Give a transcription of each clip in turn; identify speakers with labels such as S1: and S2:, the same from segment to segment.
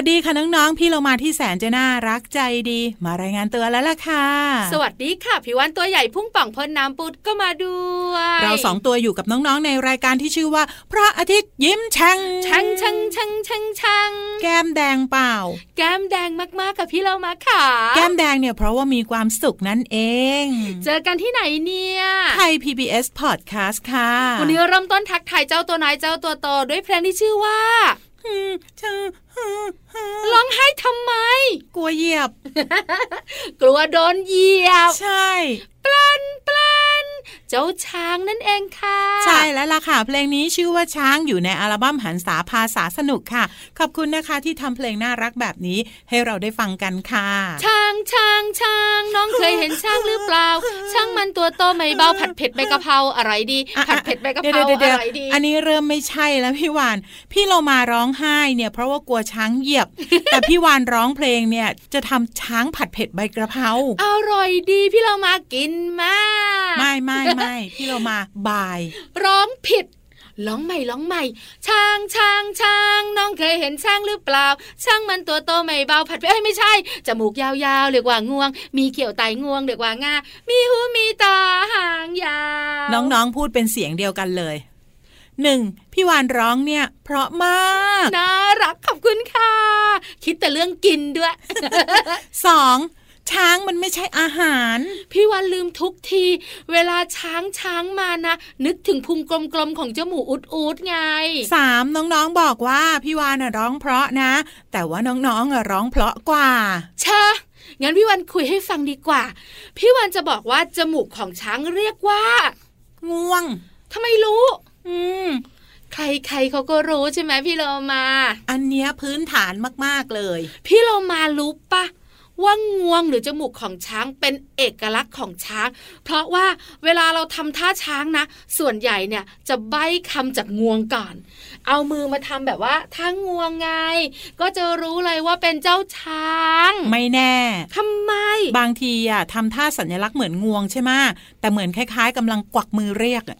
S1: วัสดีค่ะน้องๆ พี่เรามาที่แสนจะน่ารักใจดี มารายงานตัวแล้วล่ะค่ะ
S2: สวัสดีค่ะพี่วันตัวใหญ่พุ่งป่องพ่นน้ำปุดก็มาด้วย
S1: เราสองตัวอยู่กับน้องๆในรายการที่ชื่อว่า พระอาทิตย์ยิ้มแฉ่ง
S2: ชังชังชังชังชัง
S1: แก้มแดงเปล่า
S2: แก้มแดงมากๆกับพี่เรามาค่ะ
S1: แก้มแดงเนี่ยเพราะว่ามีความสุขนั่นเอง
S2: เจอกันที่ไหนเนี่ย
S1: ไทย PBS Podcast ค่ะ
S2: วันนี้เริ่มต้นทักทายเจ้าตัวน้อยเจ้าตัวโตด้วยเพลงที่ชื่อว่า
S1: อืมชื่อฮือฮือ
S2: ร้องไห้ทำไม
S1: กลัวเหยียบ
S2: กลัวโดนเหยียบ
S1: ใช่
S2: ปลันปลัน เจ้าช้างนั่นเองค่ะ
S1: ใช่แล้วล่ะค่ะ เพลงนี้ชื่อว่าช้างอยู่ในอัลบั้มหันษาภาษาสนุกค่ะ ขอบคุณนะคะที่ทำเพลงน่ารักแบบนี้ให้เราได้ฟังกันค่ะ
S2: ช้างช้างช้างน้องเคยเห็นช้างหรือเปล่าช้างมันตัวโตไม่เบาผัดเผ็ดใบกะเพราอะไรดี
S1: อะ
S2: ผัดเผ็ดใบกะเพ
S1: ดี๋
S2: รา
S1: ยวดี๋ยว
S2: อะไรดี
S1: อันนี้เริ่มไม่ใช่แล้วพี่วาน พี่เรามาร้องไห้เนี่ยเพราะว่ากลัวช้างเหยียบ แต่พี่วานร้องเพลงเนี่ยจะทำช้างผัดเผ็ดใบกระเพรา
S2: อร่อยดีพี่เรามากินมาก
S1: ไม่ไม่ไม่พี่เรามาบาย
S2: ร้องผิดร้องใหม่ร้องใหม่ ช้างช้างช้างน้องเคยเห็นช้างหรือเปล่า ช้างมันตัวโตไม่เบาผัดเผ็ดเอ้ยไม่ใช่จมูกยาวๆเรียกว่างวง มีเขียวไตงวงเรียกว่างา มีหูมีตาหางยาว
S1: น้องๆพูดเป็นเสียงเดียวกันเลยหนึ่งพี่วานร้องเนี่ย เพราะมาก
S2: น่ารักขอบคุณค่ะ คิดแต่เรื่องกินด้วย
S1: สอง ช้างมันไม่ใช่อาหาร
S2: พี่วันลืมทุกที เวลาช้างช้างมานะ นึกถึงพุงกลมๆของเจ้าหมูอุดอุดๆไง
S1: สามน้องๆบอกว่าพี่วานน่ะร้องเพราะนะ แต่ว่าน้องๆอะร้องเพราะกว่า
S2: ชะงั้นพี่วันคุยให้ฟังดีกว่า พี่วันจะบอกว่าจมูกของช้างเรียกว่า
S1: ง่วง
S2: ทำไมรู้
S1: อืม
S2: ใครๆเขาก็รู้ใช่ไหมพี่โลมา
S1: อันเนี้ยพื้นฐานมากๆเลย
S2: พี่โลมารู้ปะ ว่างวงหรือจมูกของช้างเป็นเอกลักษณ์ของช้าง เพราะว่าเวลาเราทำท่าช้างนะ ส่วนใหญ่เนี่ยจะใบ้คำจากงวงก่อน เอามือมาทำแบบว่าท่างวงไง ก็จะรู้เลยว่าเป็นเจ้าช้าง
S1: ไม่แน่
S2: ทำไม
S1: บางทีอะทำท่าสัญลักษณ์เหมือนงวงใช่ไหมแต่เหมือนคล้าย ๆกำลังกวักมือเรียกอะ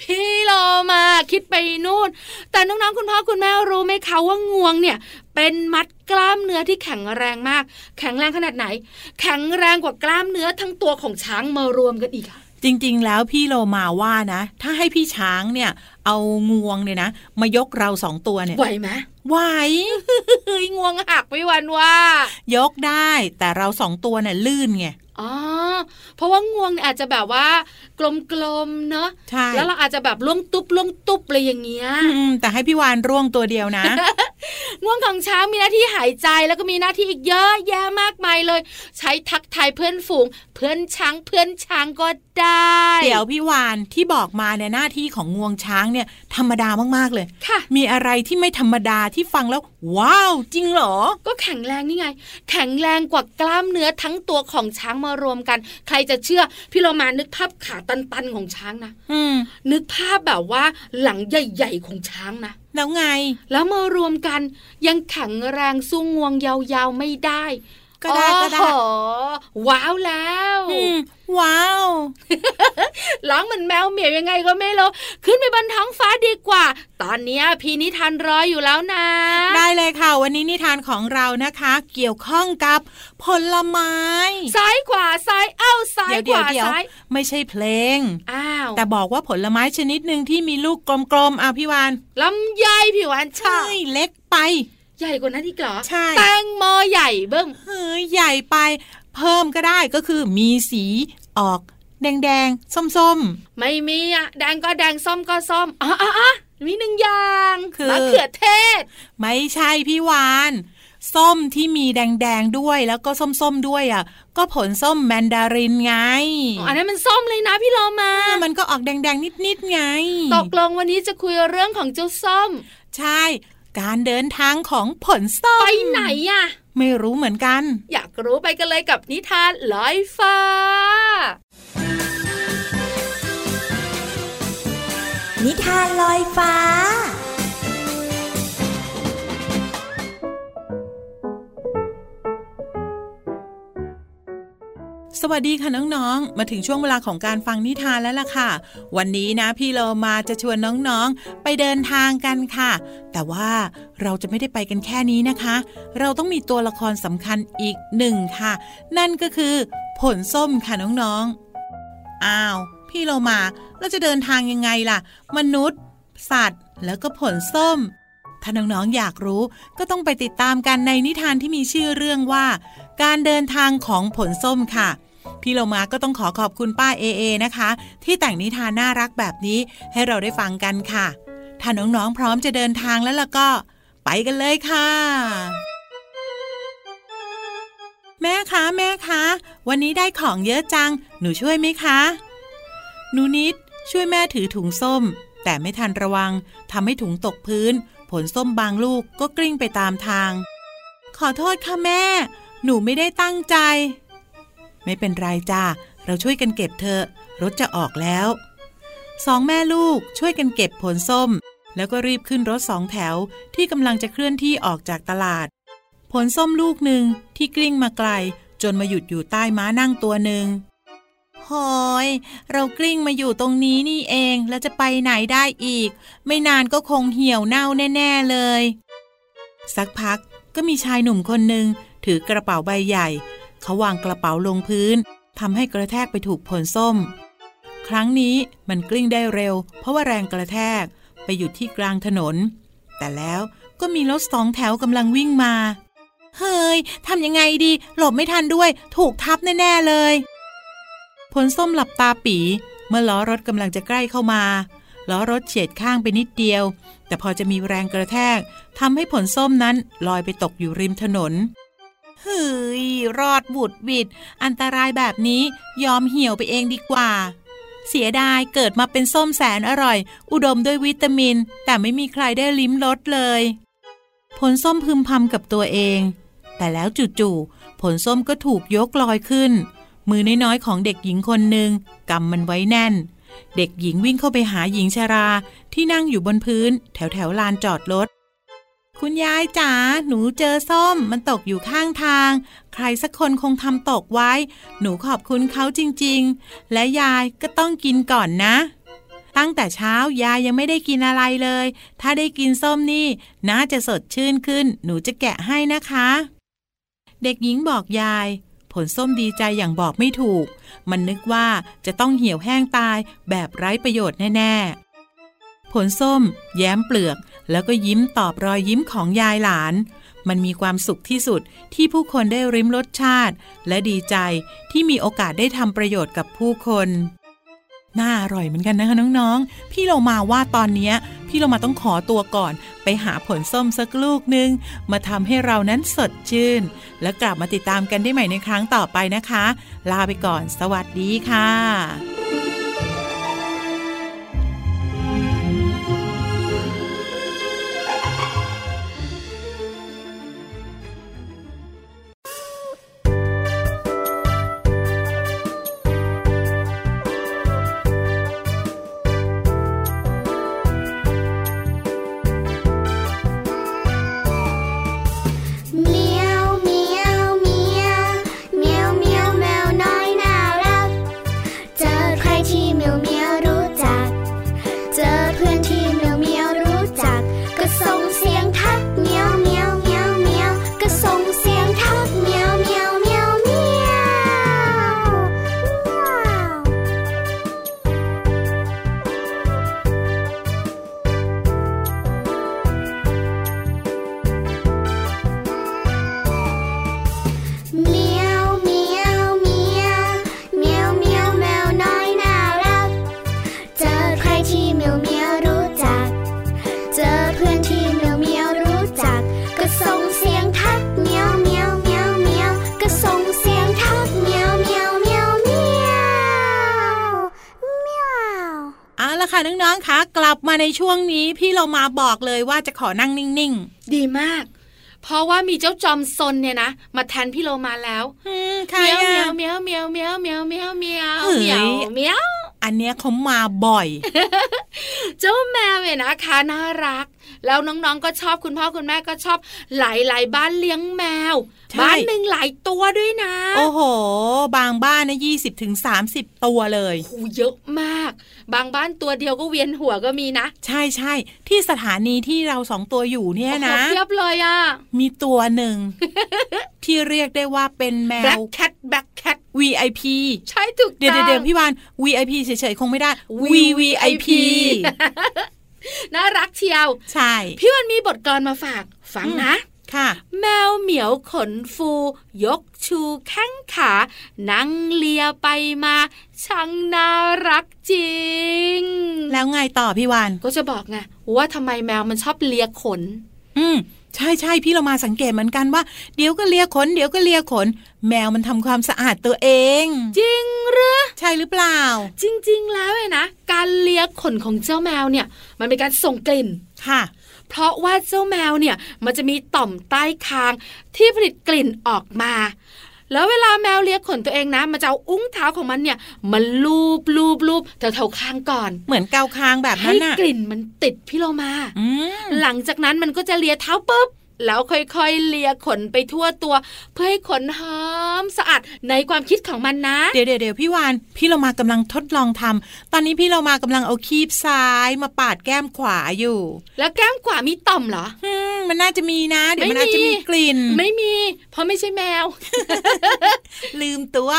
S2: พี่โลมาคิดไปนู่น แต่น้องๆคุณพ่อคุณแม่รู้ไหมคะว่างวงเนี่ยเป็นมัดกล้ามเนื้อที่แข็งแรงมาก แข็งแรงขนาดไหน แข็งแรงกว่ากล้ามเนื้อทั้งตัวของช้างมารวมกันอีกอะ
S1: จริงๆ แล้วพี่โลมาว่านะ ถ้าให้พี่ช้างเนี่ย เอางวงเนี่ยนะ มายกเราสองตัวเนี่ย
S2: ไหวไหม
S1: ไหว
S2: เฮ้ยงวงหักไม่วันว่า
S1: ยกได้แต่เราสองตัวเนี่ยลื่นไง
S2: อ๋อเพราะว่างวงเนี่ยอาจจะแบบว่ากลมๆเนาะ
S1: ใช่
S2: แล้วเราอาจจะแบบล่วงตุ๊บล่วงตุ๊บอะไรอย่างเงี้ย
S1: อืมแต่ให้พี่วานร่วงตัวเดียวนะ
S2: ง่วงของช้างมีหน้าที่หายใจแล้วก็มีหน้าที่อีกเยอะแยะมากมายเลย ใช้ทักทายเพื่อนฝูง เพื่อนช้างเพื่อนช้างก็ได้
S1: เดี๋ยวพี่วานที่บอกมาเนี่ยหน้าที่ของงวงช้างเนี่ยธรรมดามากๆเลย
S2: ค่ะ
S1: มีอะไรที่ไม่ธรรมดาที่ฟังแล้ว ว้าว จริงเหรอ
S2: ก็แข็งแรงนี่ไง แข็งแรงกว่ากล้ามเนื้อทั้งตัวของช้างมารวมกัน ใครจะเชื่อพี่เรามานึกภาพขาตันๆของช้างนะ
S1: อืม
S2: นึกภาพแบบว่าหลังใหญ่ ๆของช้างนะ
S1: แล้วไง
S2: แล้วมารวมกันยังแข็งแรงสู้งวงยาวๆไม่ได้
S1: ก็ได้ก็ได้
S2: โอ้โหว้าวแล้ว
S1: อืมว้าว
S2: ร้องเหมือนแมวเหมียวยังไงก็ไม่รู้ขึ้นไปบนท้องฟ้าดีกว่า ตอนเนี้ยพี่นิทานรออยู่แล้วนะ
S1: ได้เลยค่ะ วันนี้นิทานของเรานะคะ เกี่ยวข้องกับผลไม้
S2: ซ้ายขวาซ้ายเอ้าซ้าย
S1: เดี๋ยว
S2: ข
S1: เดี๋ยว
S2: วา
S1: เดี๋ยว
S2: ซ้าย
S1: ไม่ใช่เพลง
S2: อ้าว
S1: แต่บอกว่าผลไม้ชนิดหนึ่งที่มีลูกกลมๆอะพี่วาน
S2: ลำไยพี่หวานชอ
S1: ใช่
S2: บ
S1: เล็กไป
S2: ใหญ่กว่านั้นอีกเหรอ
S1: ใช่
S2: แตงโมใหญ่เบิ้ม
S1: เฮ้ยใหญ่ไป เพิ่มก็ได้ก็คือมีสีออก แดงๆส้ม
S2: ไม่มีอะแดงก็แดงส้มก็ส้มอ๋ออ๋ออ๋อมีหนึ่งอย่าง
S1: คือ
S2: มะเขือเทศ
S1: ๆไม่ใช่พี่วานส้มที่มีแดงๆด้วยแล้วก็ส้มๆด้วยอะ ก็ผลส้มแมนดารินไง
S2: อ๋ออันนั้นมันส้มเลยนะพี่โลมา
S1: มันก็ออกแดงๆนิดๆไง
S2: ตกลงวันนี้จะคุยเรื่องของเจ้าส้ม
S1: ใช่ การเดินทางของผลส้ม
S2: ไปไหนอะ
S1: ไม่รู้เหมือนกัน
S2: อยากรู้ไปกันเลยกับนิทานลอยฟ้า
S3: นิทานลอยฟ้า
S1: สวัสดีค่ะน้องๆ มาถึงช่วงเวลาของการฟังนิทานแล้วล่ะค่ะ วันนี้นะพี่เรามาจะชวนน้องๆ ไปเดินทางกันค่ะ แต่ว่าเราจะไม่ได้ไปกันแค่นี้นะคะ เราต้องมีตัวละครสำคัญอีกหนึ่งค่ะ นั่นก็คือผลส้มค่ะน้องๆ อ้าว พี่เรามาเราจะเดินทางยังไงล่ะ มนุษย์ สัตว์ แล้วก็ผลส้มถ้าน้องๆอยากรู้ก็ต้องไปติดตามกันในนิทานที่มีชื่อเรื่องว่า การเดินทางของผลส้มค่ะ พี่โลมาก็ต้องขอขอบคุณป้าเอเอนะคะ ที่แต่งนิทานน่ารักแบบนี้ให้เราได้ฟังกันค่ะ ถ้าน้องๆพร้อมจะเดินทางแล้วล่ะก็ ไปกันเลยค่ะ แม่คะแม่คะ วันนี้ได้ของเยอะจัง หนูช่วยไหมคะ หนูนิด ช่วยแม่ถือถุงส้ม แต่ไม่ทันระวังทำให้ถุงตกพื้น ผลส้มบางลูกก็กลิ้งไปตามทาง ขอโทษค่ะแม่ หนูไม่ได้ตั้งใจ ไม่เป็นไรจ้าเราช่วยกันเก็บเถอะรถจะออกแล้วสองแม่ลูกช่วยกันเก็บผลส้ม แล้วก็รีบขึ้นรถสองแถวที่กำลังจะเคลื่อนที่ออกจากตลาด ผลส้มลูกหนึ่งที่กลิ้งมาไกล จนมาหยุดอยู่ใต้ม้านั่งตัวหนึ่งหอยเรากลิ้งมาอยู่ตรงนี้นี่เองแล้วจะไปไหนได้อีก ไม่นานก็คงเหี่ยวเน่าแน่ ๆเลย สักพักก็มีชายหนุ่มคนหนึ่งถือกระเป๋าใบใหญ่ เขาวางกระเป๋าลงพื้นทำให้กระแทกไปถูกผลส้ม ครั้งนี้มันกลิ้งได้เร็ว เพราะว่าแรงกระแทกไปหยุดที่กลางถนน แต่แล้วก็มีรถสองแถวกำลังวิ่งมา เฮ้ยทำยังไงดี หลบไม่ทันด้วย ถูกทับแน่ ๆ เลย ผลส้มหลับตาปี เมื่อล้อรถกำลังจะใกล้เข้ามา ล้อรถเฉียดข้างไปนิดเดียว แต่พอจะมีแรงกระแทกทำให้ผลส้มนั้นลอยไปตกอยู่ริมถนน เฮ้ยรอดบุดบิด อันตรายแบบนี้ยอมเหี่ยวไปเองดีกว่า เสียดายเกิดมาเป็นส้มแสนอร่อย อุดมด้วยวิตามิน แต่ไม่มีใครได้ลิ้มรสเลยผลส้มพึมพำกับตัวเอง แต่แล้วจู่ๆผลส้มก็ถูกยกลอยขึ้น มือน้อยๆของเด็กหญิงคนหนึ่งกำมันไว้แน่น เด็กหญิงวิ่งเข้าไปหาหญิงชราที่นั่งอยู่บนพื้น แถวแถวๆลานจอดรถ คุณยายจ๋าหนูเจอส้ม มันตกอยู่ข้างทาง ใครสักคนคงทำตกไว้ หนูขอบคุณเขาจริงๆ และยายก็ต้องกินก่อนนะ ตั้งแต่เช้ายายยังไม่ได้กินอะไรเลย ถ้าได้กินส้มนี่ น่าจะสดชื่นขึ้น หนูจะแกะให้นะคะ เด็กหญิงบอกยาย ผลส้มดีใจอย่างบอกไม่ถูก มันนึกว่าจะต้องเหี่ยวแห้งตายแบบไร้ประโยชน์แน่ๆผลส้ม แย้มเปลือก แล้วก็ยิ้มตอบรอยยิ้มของยายหลาน มันมีความสุขที่สุดที่ผู้คนได้ริมรสชาติ และดีใจที่มีโอกาสได้ทำประโยชน์กับผู้คนน่าอร่อยเหมือนกันนะคะน้องๆ พี่เรามาว่าตอนนี้พี่เรามาต้องขอตัวก่อน ไปหาผลส้มสักลูกหนึ่งมาทำให้เรานั้นสดชื่น แล้วกลับมาติดตามกันได้ใหม่ในครั้งต่อไปนะคะ ลาไปก่อน สวัสดีค่ะ น้องๆคะกลับมาในช่วงนี้พี่เรามาบอกเลยว่าจะขอนั่งนิ่ง
S2: ๆ ดีมาก เพราะว่ามีเจ้าจอมซนเนี่ยนะมาแทนพี่เรามาแล้ว
S1: เมี
S2: ยวเมียวเมียวเมียวเมียวเมียวเมียวเมียวเมียว
S1: อันเนี้ยเขามาบ่อย
S2: เจ้าแมวเนี่ยนะคะน่ารัก แล้วน้องๆก็ชอบคุณพ่อคุณแม่ก็ชอบหลายๆบ้านเลี้ยงแมว บ้านหนึ่งหลายตัวด้วยนะ
S1: โอ้โห บางบ้านนะยี่สิบถึงสามสิบตัวเลย
S2: โอ้เยอะมาก บางบ้านตัวเดียวก็เวียนหัวก็มีนะ
S1: ใช่ใช่ที่สถานีที่เราสองตัวอยู่เนี่ยนะ
S2: เทียบเลยอะ
S1: มีตัวหนึ่งที่เรียกได้ว่าเป็นแมว
S2: black cat black cat
S1: VIP
S2: ใช่ถูก
S1: เดี๋ยวเดี๋ยวพี่วาน VIP เฉยๆคงไม่ได้ VVIP
S2: น่ารักเชียว
S1: ใช่
S2: พี่วันมีบทกลอนมาฝากฟังนะ
S1: ค่ะ
S2: แมวเหมียวขนฟู ยกชูแข้งขา นั่งเลียไปมาช่างน่ารักจริง
S1: แล้วไงต่อพี่วาน
S2: ก็จะบอกไงว่าทำไมแมวมันชอบเลียขน
S1: อืม ใช่ใช่พี่เรามาสังเกตเหมือนกันว่า เดี๋ยวก็เลียขน เดี๋ยวก็เลียขน แมวมันทำความสะอาดตัวเอง
S2: จริงหรือ
S1: ใช่หรือเปล่า
S2: จริง ๆ แล้วเลยนะ การเลียขนของเจ้าแมวเนี่ย มันเป็นการส่งกลิ่น
S1: ค่ะ
S2: เพราะว่าเจ้าแมวเนี่ยมันจะมีต่อมใต้คางที่ผลิตกลิ่นออกมา แล้วเวลาแมวเลียขนตัวเองนะมันจะเอาอุ้งเท้าของมันเนี่ยมันลูบลูบลูบแถวแถวคางก่อน
S1: เหมือนเกาคางแบบนั้น
S2: ให้กลิ่นมันติดพี่โลมาหลังจากนั้นมันก็จะเลียเท้าปุ๊บ แล้วค่อยๆเลียขนไปทั่วตัว เพื่อให้ขนหอมสะอาดในความคิดของมันนะ
S1: เดี๋ยวเดี๋ยวพี่วานพี่เรามากำลังทดลองทำตอนนี้พี่เรามากำลังเอาคีบซ้ายมาปาดแก้มขวาอยู่
S2: แล้วแก้มขวามีต่อมเหรอ
S1: มันน่าจะมีนะเดี๋ยวมันน่าจะมีกลิ่น
S2: ไม่มี เพราะไม่ใช่แมว
S1: ลืมตัว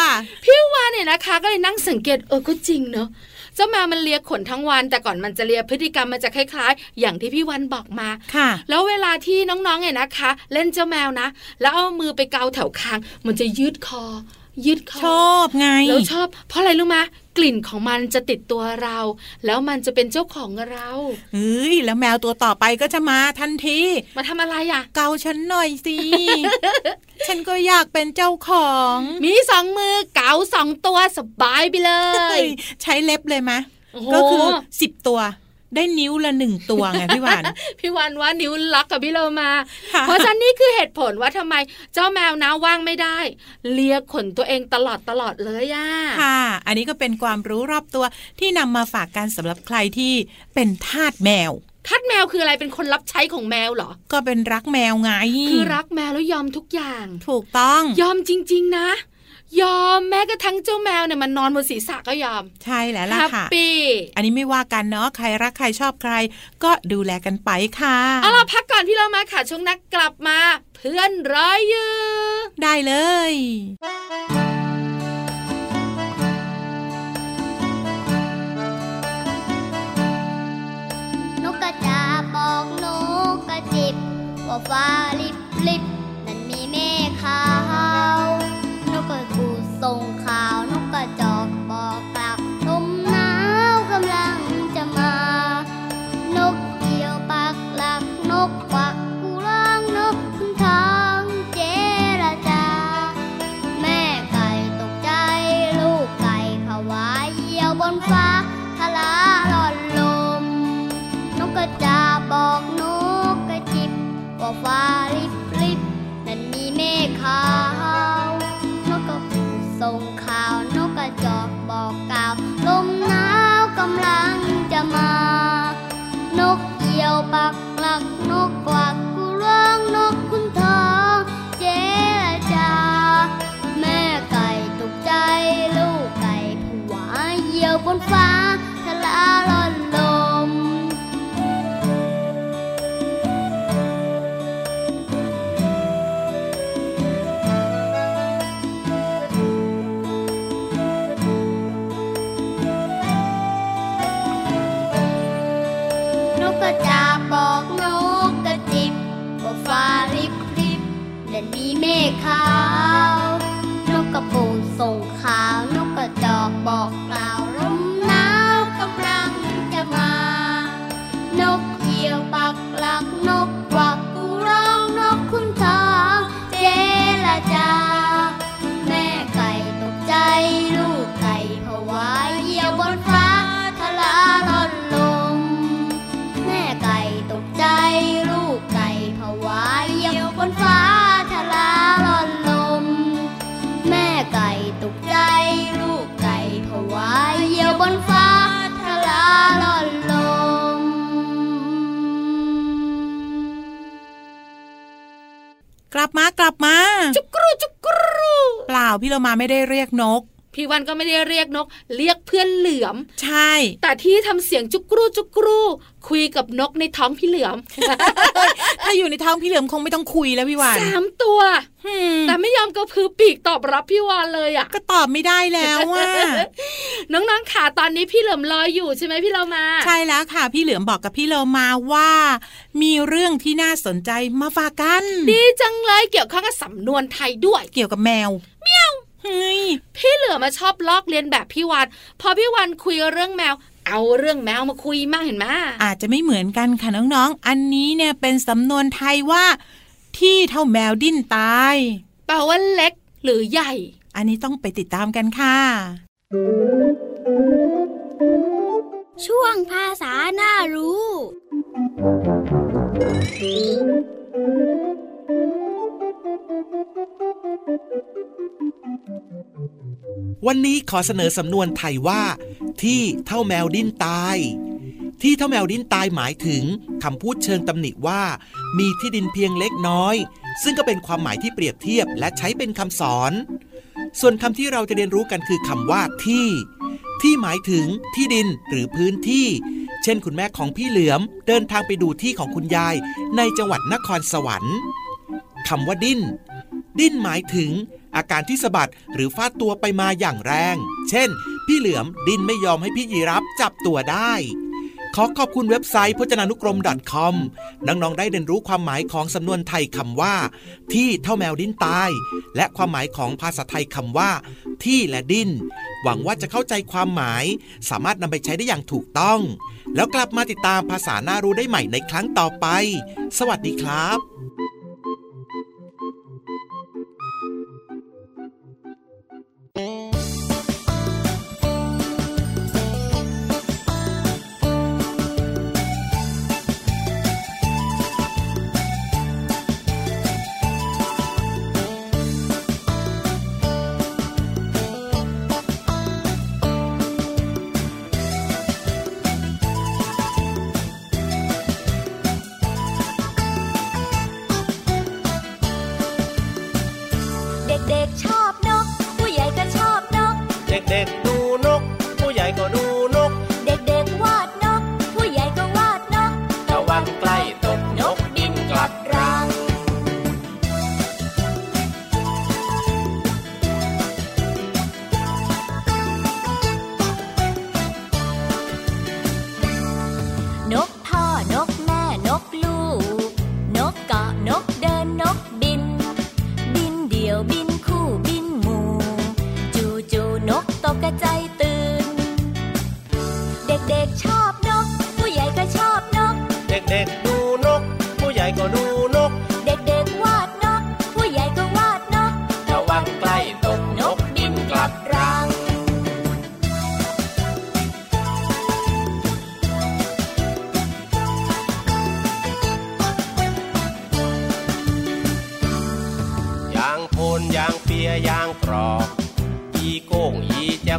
S2: พี่วานเนี่ยนะคะ ก็เลยนั่งสังเกตเออก็จริงเนอะ เจ้าแมวมันเลียขนทั้งวัน แต่ก่อนมันจะเลียพฤติกรรมมันจะคล้ายๆ อย่างที่พี่วันบอกมา
S1: ค่ะ
S2: แล้วเวลาที่น้องๆเนี่ยนะคะ เล่นเจ้าแมวนะ แล้วเอามือไปเกาแถวคาง มันจะยืดคอยืดคอ
S1: ชอบไง
S2: แล้วชอบ เพราะอะไรรู้มะ กลิ่นของมันจะติดตัวเรา แล้วมันจะเป็นเจ้าของเรา
S1: เฮ้ยแล้วแมวตัวต่อไปก็จะมาทันที
S2: มาทำอะไรอะ
S1: เกาฉันหน่อยสิฉันก็อยากเป็นเจ้าของ
S2: มีสองมือเกาสองตัวสบายไปเลย
S1: ใช้เล็บเลยไหมก็คือสิบตัว ได้นิ้วละหนึ่งตัวไงพี่วาน
S2: พี่วานว่านิ้วล็อกกับพี่เรามา เพราะฉะนั้นนี่คือเหตุผลว่าทำไมเจ้าแมวนะว่างไม่ได้ เลียขนตัวเองตลอดตลอดเลยย่า
S1: ค่ะ อันนี้ก็เป็นความรู้รอบตัวที่นำมาฝากกันสำหรับใครที่เป็นทาสแมว
S2: ทาสแมวคืออะไรเป็นคนรับใช้ของแมวเหรอ
S1: ก็เป็นรักแมวไง
S2: คือรักแมวแล้วยอมทุกอย่าง
S1: ถูกต้อง
S2: ยอมจริง ๆ นะ ยอมแม้กระทั่งเจ้าแมวเนี่ยมันนอนบนศีรษะก็ยอม
S1: ใช่แล้วล่ะค่ะ
S2: ปี
S1: อันนี้ไม่ว่ากันเนาะใครรักใครชอบใคร ก็ดูแลกันไปค่ะ
S2: เอาล่ะพักก่อนพี่เรามาค่ะช่วงนักกลับมา เพื่อนร้อยยือ
S1: ได้เลย
S4: นกกระจาบอกนกกระจิบว่าฟ้าลิบลิบนั่นมีเมฆขาว ส่งข่า
S5: ว
S1: พี่เรามาไม่ได้เรียกนก
S2: พี่วันก็ไม่ได้เรียกนก เรียกเพื่อนเหลือม
S1: ใช่
S2: แต่ที่ทำเสียงจุกรูจุกรูคุยกับนกในท้องพี่เหลือม
S1: ถ้าอยู่ในท้องพี่เหลือมคงไม่ต้องคุยแล้วพี่วาน
S2: สามตัว
S1: หืม
S2: แต่ไม่ยอมกระพือปีกตอบรับพี่วานเลยอะ
S1: ก็ตอบไม่ได้แล้วว่า
S2: น้องๆขาตอนนี้พี่เหลือมรออยู่ใช่ไหมพี่เรามา
S1: ใช่แล้วค่ะ พี่เหลือมบอกกับพี่เรามาว่า มีเรื่องที่น่าสนใจมาฝากกัน
S2: ดีจังเลยเกี่ยวข้องกับสำนวนไทยด้วย
S1: เกี่ยวกับแมวเมียวเฮ้ย
S2: พี่เหลือมาชอบลอกเลียนแบบพี่วันพอพี่วันคุยเรื่องแมวเอาเรื่องแมวมาคุยมากเห็นไหม
S1: อาจจะไม่เหมือนกันค่ะน้องๆ อันนี้เนี่ยเป็นสำนวนไทยว่า ที่เท่าแมวดิ้นตาย
S2: แปลว่าเล็กหรือใหญ่
S1: อันนี้ต้องไปติดตามกันค่ะ
S5: ช่วงภาษาหน้ารู้
S6: วันนี้ขอเสนอสำนวนไทยว่า ที่เท่าแมวดิ้นตาย ที่เท่าแมวดิ้นตายหมายถึงคำพูดเชิงตำหนิว่า มีที่ดินเพียงเล็กน้อย ซึ่งก็เป็นความหมายที่เปรียบเทียบและใช้เป็นคำสอน ส่วนคำที่เราจะเรียนรู้กันคือคำว่าที่ ที่หมายถึงที่ดินหรือพื้นที่ เช่น คุณแม่ของพี่เหลือม เดินทางไปดูที่ของคุณยายในจังหวัดนครสวรรค์ คำว่าดิ้น ดิ้นหมายถึง อาการที่สะบัดหรือฟาดตัวไปมาอย่างแรง เช่น พี่เหลือมดิ้นไม่ยอมให้พี่ยีรับจับตัวได้ ขอขอบคุณเว็บไซต์พจนานุกรม .com น้องๆได้เรียนรู้ความหมายของสำนวนไทยคำว่า ที่เท่าแมวดิ้นตาย และความหมายของภาษาไทยคำว่า ที่และดิ้น หวังว่าจะเข้าใจความหมาย สามารถนำไปใช้ได้อย่างถูกต้อง แล้วกลับมาติดตามภาษาหน่ารู้ได้ใหม่ในครั้งต่อไป สวัสดีครับ
S5: เ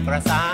S5: อี
S7: เจ้า
S5: ก
S7: ระสาน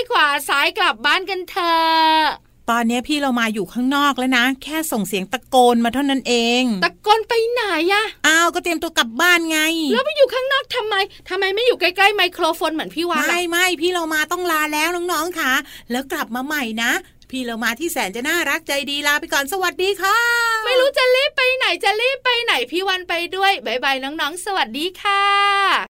S7: า
S4: ซ้ายขวาซ้ายกลับบ้านกันเถอะ
S1: ตอนนี้พี่เรามาอยู่ข้างนอกแล้วนะ แค่ส่งเสียงตะโกนมาเท่านั้นเอง
S4: ตะโกนไปไหนอะ
S1: อ้าวก็เตรียมตัวกลับบ้านไง
S4: แล้วไปอยู่ข้างนอกทำไมทำไมไม่อยู่ใกล้ๆไมโครโฟนเหมือนพี่วาน
S1: ไม่
S4: ล่ะ
S1: ไม่พี่เรามาต้องลาแล้วน้องๆค่ะ แล้วกลับมาใหม่นะพี่เรามาที่แสนจะน่ารักใจดีลาไปก่อนสวัสดีค่ะ
S4: ไม่รู้จะรีบไปไหนจะรีบไปไหนพี่วันไปด้วยบายบายน้องๆ สวัสดีค่ะ